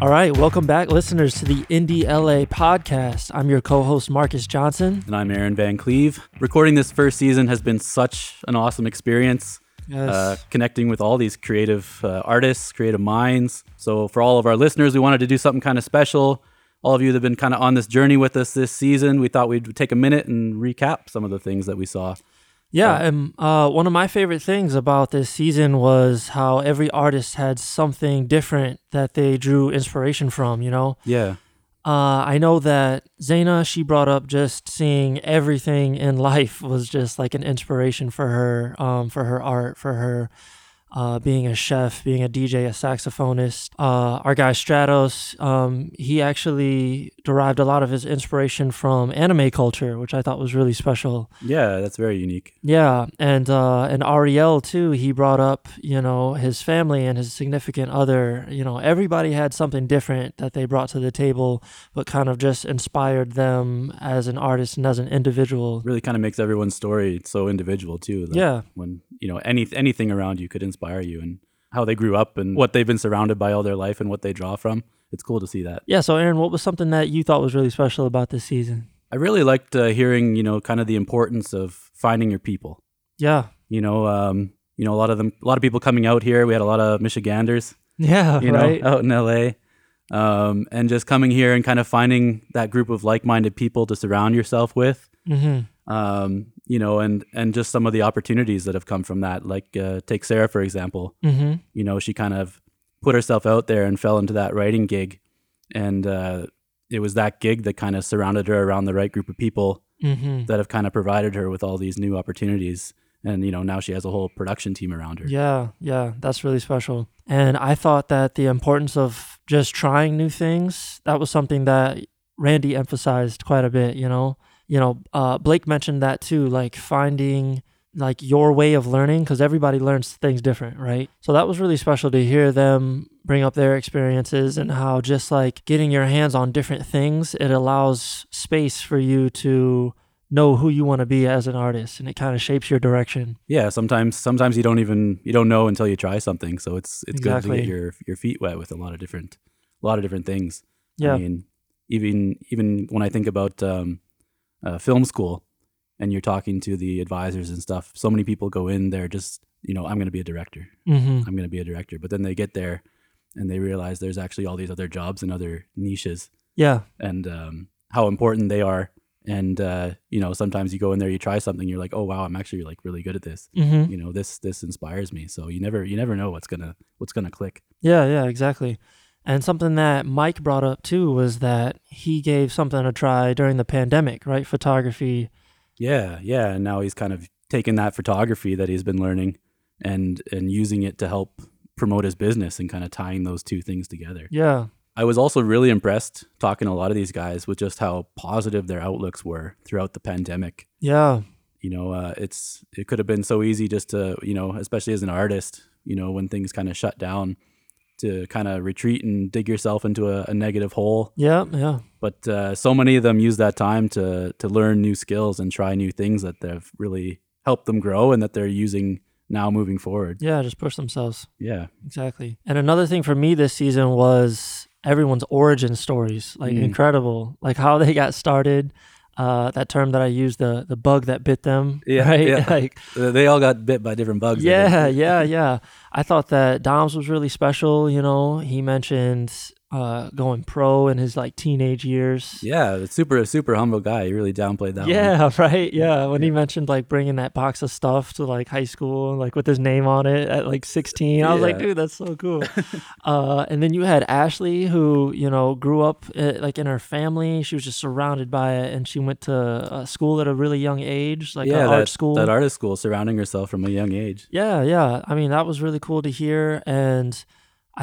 All right, welcome back, listeners, to the Indie LA podcast. I'm your co host, Marcus Johnson. And I'm Aaron Van Cleave. Recording this first season has been such an awesome experience. Yes. Uh, connecting with all these creative uh, artists, creative minds. So, for all of our listeners, we wanted to do something kind of special. All of you that have been kind of on this journey with us this season, we thought we'd take a minute and recap some of the things that we saw. Yeah, and uh, one of my favorite things about this season was how every artist had something different that they drew inspiration from, you know? Yeah. Uh, I know that Zaina, she brought up just seeing everything in life was just like an inspiration for her, um, for her art, for her uh, being a chef, being a DJ, a saxophonist. Uh, our guy Stratos, um, he actually derived a lot of his inspiration from anime culture, which I thought was really special. Yeah, that's very unique. Yeah, and uh, and Ariel too. He brought up you know his family and his significant other. You know, everybody had something different that they brought to the table, but kind of just inspired them as an artist and as an individual. Really kind of makes everyone's story so individual, too. that Yeah. When, you know, any, anything around you could inspire you and how they grew up and what they've been surrounded by all their life and what they draw from. It's cool to see that. Yeah. So, Aaron, what was something that you thought was really special about this season? I really liked uh, hearing, you know, kind of the importance of finding your people. Yeah. You know, um, you know, a lot of them, a lot of people coming out here. We had a lot of Michiganders, Yeah. you right. know, out in LA, um, and just coming here and kind of finding that group of like-minded people to surround yourself with. mm-hmm. Um, you know, and and just some of the opportunities that have come from that. Like uh, take Sarah for example. Mm-hmm. You know, she kind of put herself out there and fell into that writing gig, and uh, it was that gig that kind of surrounded her around the right group of people Mm-hmm. that have kind of provided her with all these new opportunities. And you know, now she has a whole production team around her. Yeah, yeah, that's really special. And I thought that the importance of just trying new things, that was something that Randy emphasized quite a bit, you know. You know, uh, Blake mentioned that too, like finding like your way of learning because everybody learns things different, right? So that was really special to hear them bring up their experiences and how just like getting your hands on different things, it allows space for you to know who you want to be as an artist and it kind of shapes your direction. Yeah, sometimes sometimes you don't even you don't know until you try something. So it's it's good to get your your feet wet with a lot of different a lot of different things. Yeah. I mean, even even when I think about um, uh, film school, and you're talking to the advisors and stuff, so many people go in there just you know I'm going to be a director. mm-hmm. I'm going to be a director, but then they get there and they realize there's actually all these other jobs and other niches Yeah. and um, how important they are. And uh, you know, sometimes you go in there, you try something, you're like, oh wow, I'm actually like really good at this. Mm-hmm. You know, this this inspires me. So you never you never know what's gonna what's gonna click. Yeah, yeah, exactly. And something that Mike brought up too was that he gave something a try during the pandemic, right? Photography. Yeah, yeah. And now he's kind of taken that photography that he's been learning and and using it to help promote his business and kind of tying those two things together. Yeah. I was also really impressed talking to a lot of these guys with just how positive their outlooks were throughout the pandemic. Yeah. You know, uh, it's it could have been so easy just to you know, especially as an artist, you know, when things kind of shut down, to kind of retreat and dig yourself into a, a negative hole. Yeah. Yeah. But uh, so many of them use that time to to learn new skills and try new things that have really helped them grow and that they're using now moving forward. Yeah. Just push themselves. Yeah, Exactly. And another thing for me this season was everyone's origin stories. Like Mm. incredible. Like how they got started. Uh, that term that I used, the the bug that bit them. Yeah, Right. yeah. Like they all got bit by different bugs. Yeah, yeah, yeah. I thought that Dom's was really special. You know, he mentioned uh, going pro in his like teenage years. yeah. Super super humble guy. He really downplayed that. one. Yeah, right. Yeah, when he mentioned like bringing that box of stuff to like high school, like with his name on it at like 16, I was like, dude, that's so cool. uh, and then you had Ashley, who you know grew up uh, like in her family. She was just surrounded by it, and she went to uh, school at a really young age, like yeah, that, art school. that artist school, surrounding herself from a young age. Yeah, yeah. I mean, that was really cool to hear. And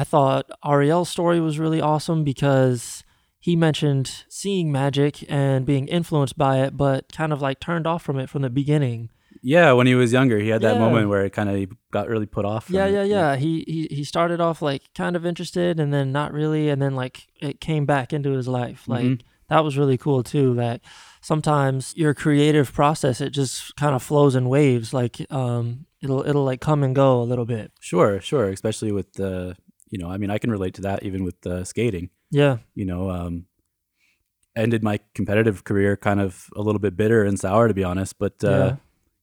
I thought Ariel's story was really awesome because he mentioned seeing magic and being influenced by it, but kind of like turned off from it from the beginning. Yeah, when he was younger, he had that Yeah. moment where it kind of got really put off. from Yeah, it. yeah, yeah. He, he he started off like kind of interested and then not really and then like it came back into his life. Like Mhm. that was really cool too that sometimes your creative process it just kind of flows in waves like um it'll it'll like come and go a little bit. Sure, sure. Especially with the you know, I mean, I can relate to that even with uh, skating. Yeah. You know, um, ended my competitive career kind of a little bit bitter and sour, to be honest. But uh, Yeah.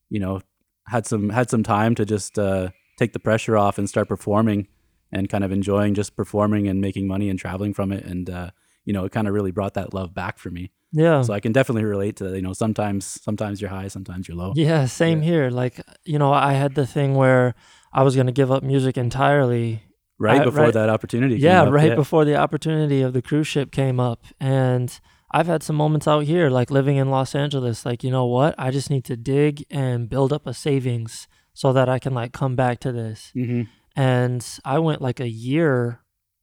you know, had some had some time to just uh, take the pressure off and start performing and kind of enjoying just performing and making money and traveling from it. And uh, you know, it kind of really brought that love back for me. Yeah. So I can definitely relate to that. You know, sometimes sometimes you're high, sometimes you're low. Yeah, same Yeah. here. Like, you know, I had the thing where I was going to give up music entirely. Right I- before right- that opportunity. came Yeah, up, right before the opportunity of the cruise ship came up. And I've had some moments out here, like living in Los Angeles, like, you know what? I just need to dig and build up a savings so that I can, like, come back to this. hmm And I went like a year,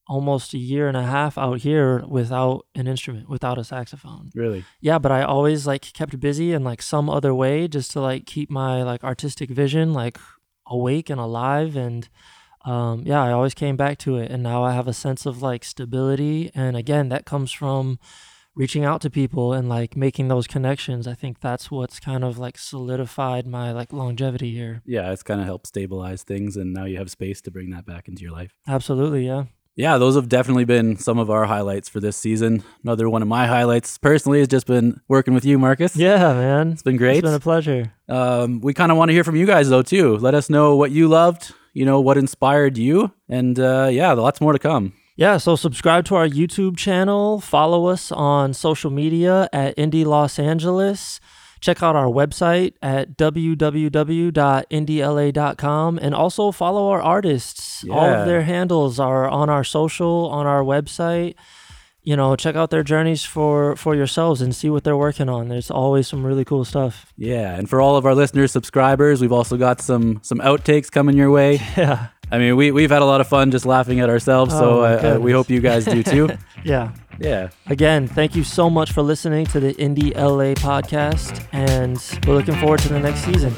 almost a year and a half out here without an instrument, without a saxophone. Really. yeah but i always like kept busy in like some other way just to like keep my like artistic vision like awake and alive and um yeah i always came back to it and now i have a sense of like stability and again that comes from reaching out to people and like making those connections i think that's what's kind of like solidified my like longevity here Yeah, it's kind of helped stabilize things, and now you have space to bring that back into your life. absolutely yeah Yeah, those have definitely been some of our highlights for this season. Another one of my highlights personally has just been working with you, Marcus. yeah man It's been great. it's been a pleasure Um, we kind of want to hear from you guys though too. Let us know what you loved. You know what inspired you, and uh, yeah, lots more to come. Yeah, so subscribe to our YouTube channel, follow us on social media at Indie Los Angeles. Check out our website at www.indiela.com and also follow our artists. All of their handles are on our social, on our website. You know, check out their journeys for for yourselves and see what they're working on. There's always some really cool stuff. Yeah, and for all of our listeners, subscribers, we've also got some some outtakes coming your way. Yeah. I mean, we we've had a lot of fun just laughing at ourselves, so Oh, uh, uh, we hope you guys do too. Yeah. yeah. Again, thank you so much for listening to the Indie LA podcast, and we're looking forward to the next season.